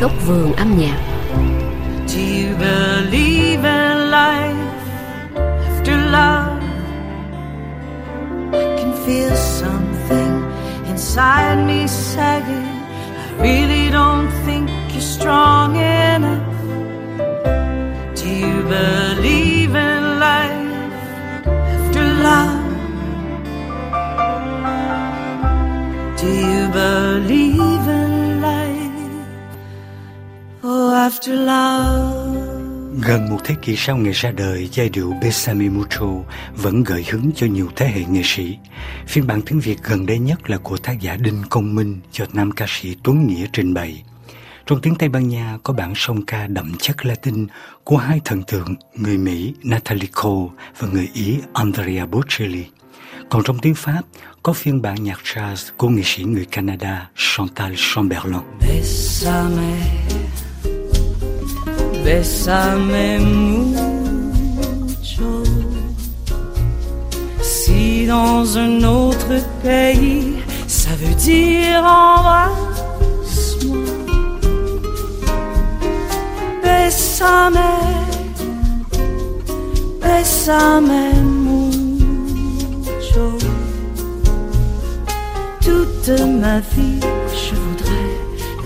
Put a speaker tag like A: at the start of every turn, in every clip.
A: góc vườn âm nhạc.
B: Do you believe in life after love? I can feel something inside me sagging. I really don't think you're strong enough. Do you believe
C: Gần một thế kỷ sau ngày ra đời, giai điệu Besame Mucho vẫn gợi hứng cho nhiều thế hệ nghệ sĩ. Phiên bản tiếng Việt gần đây nhất là của tác giả Đinh Công Minh do nam ca sĩ Tuấn Nghĩa trình bày. Trong tiếng Tây Ban Nha có bản song ca đậm chất Latin của hai thần tượng người Mỹ Natalie Cole và người Ý Andrea Bocelli. Còn trong tiếng Pháp có phiên bản nhạc jazz của nghệ sĩ người Canada Chantal Chamberlain.
B: Bésame, bésame mucho. Si dans un autre pays, ça veut dire embrasse-moi. Bésame, bésame mucho. Toute ma vie, je voudrais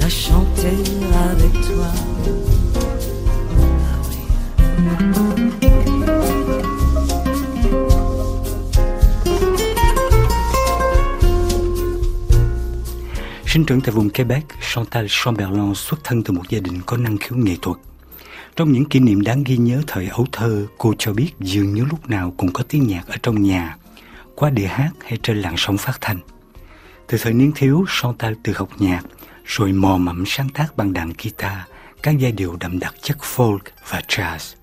B: la chanter avec toi.
C: Sinh trưởng tại vùng Quebec, Chantal Chamberlain xuất thân từ một gia đình có năng khiếu nghệ thuật. Trong những kỷ niệm đáng ghi nhớ thời ấu thơ, cô cho biết dường như lúc nào cũng có tiếng nhạc ở trong nhà, qua đĩa hát hay trên làn sóng phát thanh. Từ thời niên thiếu, Chantal tự học nhạc, rồi mò mẫm sáng tác bằng đàn guitar, các giai điệu đậm đặc chất folk và jazz.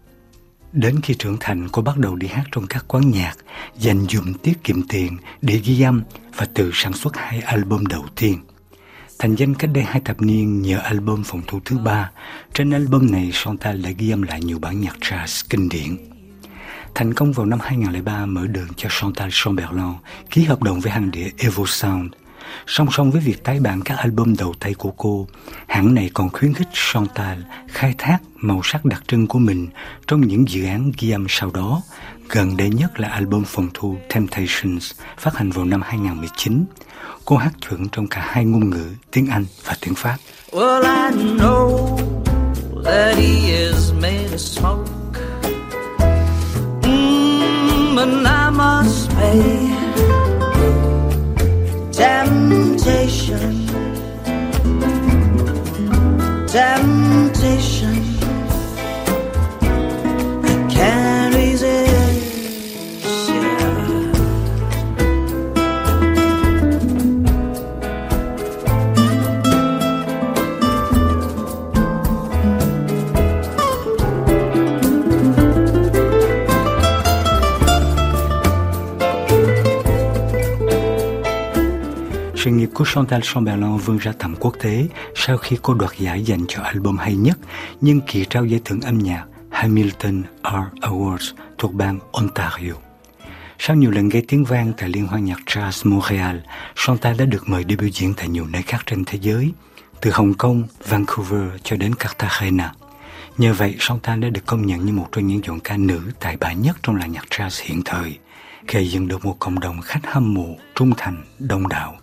C: Đến khi trưởng thành, cô bắt đầu đi hát trong các quán nhạc, dành dụm tiết kiệm tiền để ghi âm và tự sản xuất hai album đầu tiên. Thành danh cách đây hai thập niên nhờ album phòng thu thứ ba. Trên album này, Santa đã ghi âm lại nhiều bản nhạc jazz kinh điển. Thành công vào năm 2003 mở đường cho Chantal Chamberlain ký hợp đồng với hãng đĩa Evo Sound. Song song với việc tái bản các album đầu tay của cô, hãng này còn khuyến khích Chantal khai thác màu sắc đặc trưng của mình trong những dự án ghi âm sau đó. Gần đây nhất là album phòng thu Temptations phát hành vào năm 2019. Cô hát chuẩn trong cả hai ngôn ngữ, tiếng Anh và tiếng Pháp.
B: Well, I know that he is made of smoke. Mm, and I must pay temptation. Temptation.
C: Sự nghiệp của Chantal Chamberlain vươn ra tầm quốc tế sau khi cô đoạt giải dành cho album hay nhất nhân kỳ trao giải thưởng âm nhạc Hamilton R Awards thuộc bang Ontario. Sau nhiều lần gây tiếng vang tại Liên hoan nhạc jazz Montreal, Chantal đã được mời đi biểu diễn tại nhiều nơi khác trên thế giới, từ Hồng Kông, Vancouver cho đến Cartagena. Nhờ vậy, Chantal đã được công nhận như một trong những giọng ca nữ tài ba nhất trong làng nhạc jazz hiện thời, gây dựng được một cộng đồng khách hâm mộ, trung thành, đông đảo.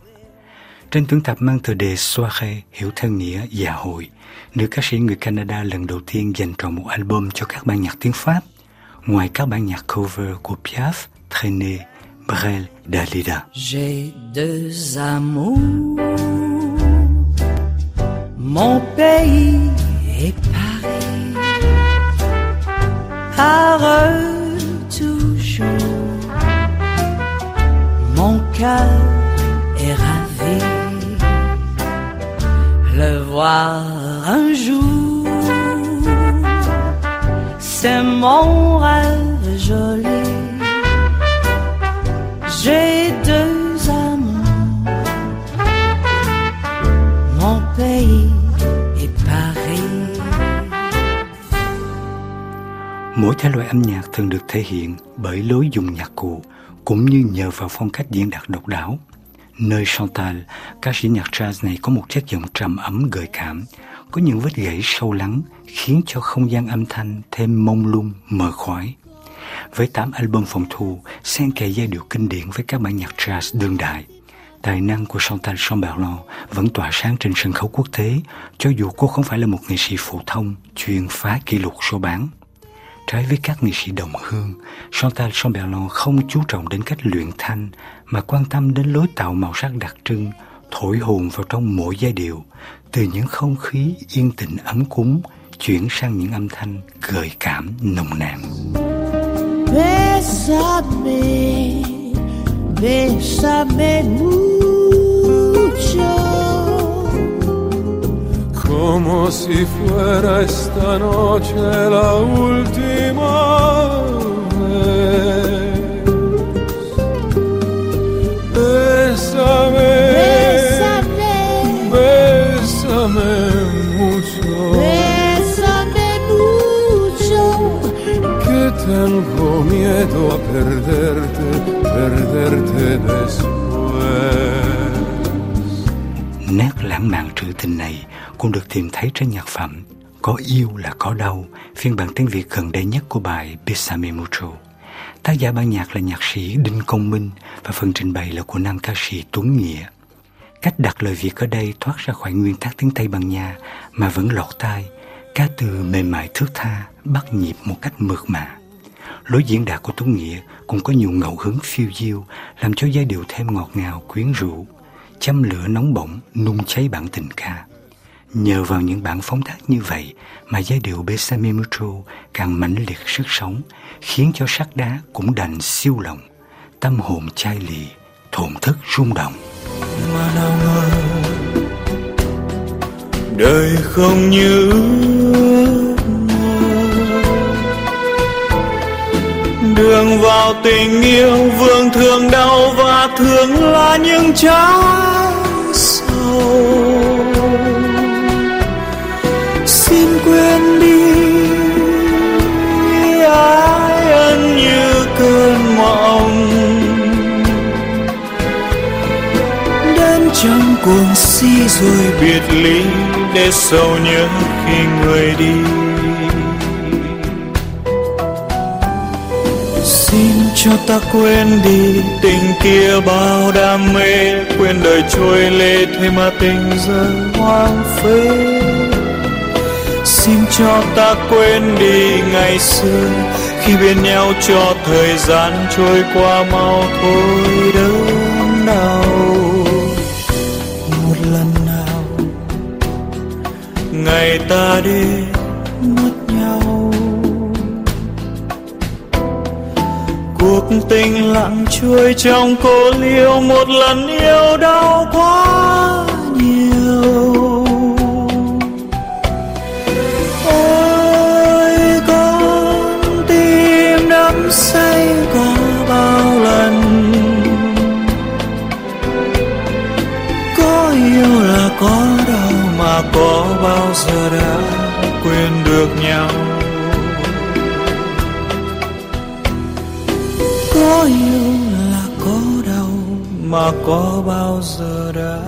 C: Trên tuyển tập mang tựa đề Soirée hiểu theo nghĩa dạ hội, nữ ca sĩ người Canada lần đầu tiên dành trọn một album cho các bản nhạc tiếng Pháp, ngoài các bản nhạc cover của Piaf, Trenet, Brel, Dalida.
B: J'ai deux amours, mon pays est Paris, heureux toujours, mon cœur le voir un jour, c'est mon rêve joli. J'ai deux amours, mon pays et Paris.
C: Mỗi thể loại âm nhạc thường được thể hiện bởi lối dùng nhạc cụ cũng như nhờ vào phong cách diễn đạt độc đáo. Nơi Chantal, ca sĩ nhạc jazz này có một chất giọng trầm ấm gợi cảm, có những vết gãy sâu lắng khiến cho không gian âm thanh thêm mông lung mờ khói. Với 8 album phòng thu, xen kề giai điệu kinh điển với các bản nhạc jazz đương đại, tài năng của Chantal Chamberlain vẫn tỏa sáng trên sân khấu quốc tế, cho dù cô không phải là một nghệ sĩ phổ thông chuyên phá kỷ lục số bán. Trái với các nghệ sĩ đồng hương, Chantal Chamberlain không chú trọng đến cách luyện thanh mà quan tâm đến lối tạo màu sắc đặc trưng, thổi hồn vào trong mỗi giai điệu, từ những không khí yên tĩnh ấm cúng chuyển sang những âm thanh gợi cảm nồng nàn. Bésame, bésame mucho.
A: Como si fuera esta noche la última vez. Bésame, bésame, bésame tengo miedo a perderte, perderte después.
C: Nét lãng mạn trữ tình này cũng được tìm thấy trên nhạc phẩm Có yêu là có đau, phiên bản tiếng Việt gần đây nhất của bài Besame Mucho. Tác giả ban nhạc là nhạc sĩ Đinh Công Minh và phần trình bày là của nam ca sĩ Tuấn Nghĩa. Cách đặt lời Việt ở đây thoát ra khỏi nguyên tắc tiếng Tây Ban Nha mà vẫn lọt tai, ca từ mềm mại thước tha, bắt nhịp một cách mượt mà. Lối diễn đạt của Tuấn Nghĩa cũng có nhiều ngẫu hứng phiêu diêu, làm cho giai điệu thêm ngọt ngào quyến rũ, châm lửa nóng bỏng nung cháy bản tình ca. Nhờ vào những bản phóng tác như vậy mà giai điệu Besamimutu càng mãnh liệt sức sống, khiến cho sắc đá cũng đành siêu lòng, tâm hồn chai lì, thổn thức rung động.
D: Mà nào ngờ đời không như đường vào tình yêu vương thương đau và thương là những trái sầu cuồng si rồi biệt ly để sầu nhớ khi người đi. Xin cho ta quên đi tình kia bao đam mê, quên đời trôi lê thế mà tình giờ hoang phế. Xin cho ta quên đi ngày xưa, khi bên nhau cho thời gian trôi qua mau thôi đớn đau. Ngày ta đi mất nhau. Cuộc tình lặng trôi trong cô liêu, một lần yêu đau quá nhiều. Ôi, con tim đắm say có bao lần? Có yêu là có đau có bao giờ đã quên được nhau? Có yêu là có đau mà có bao giờ đã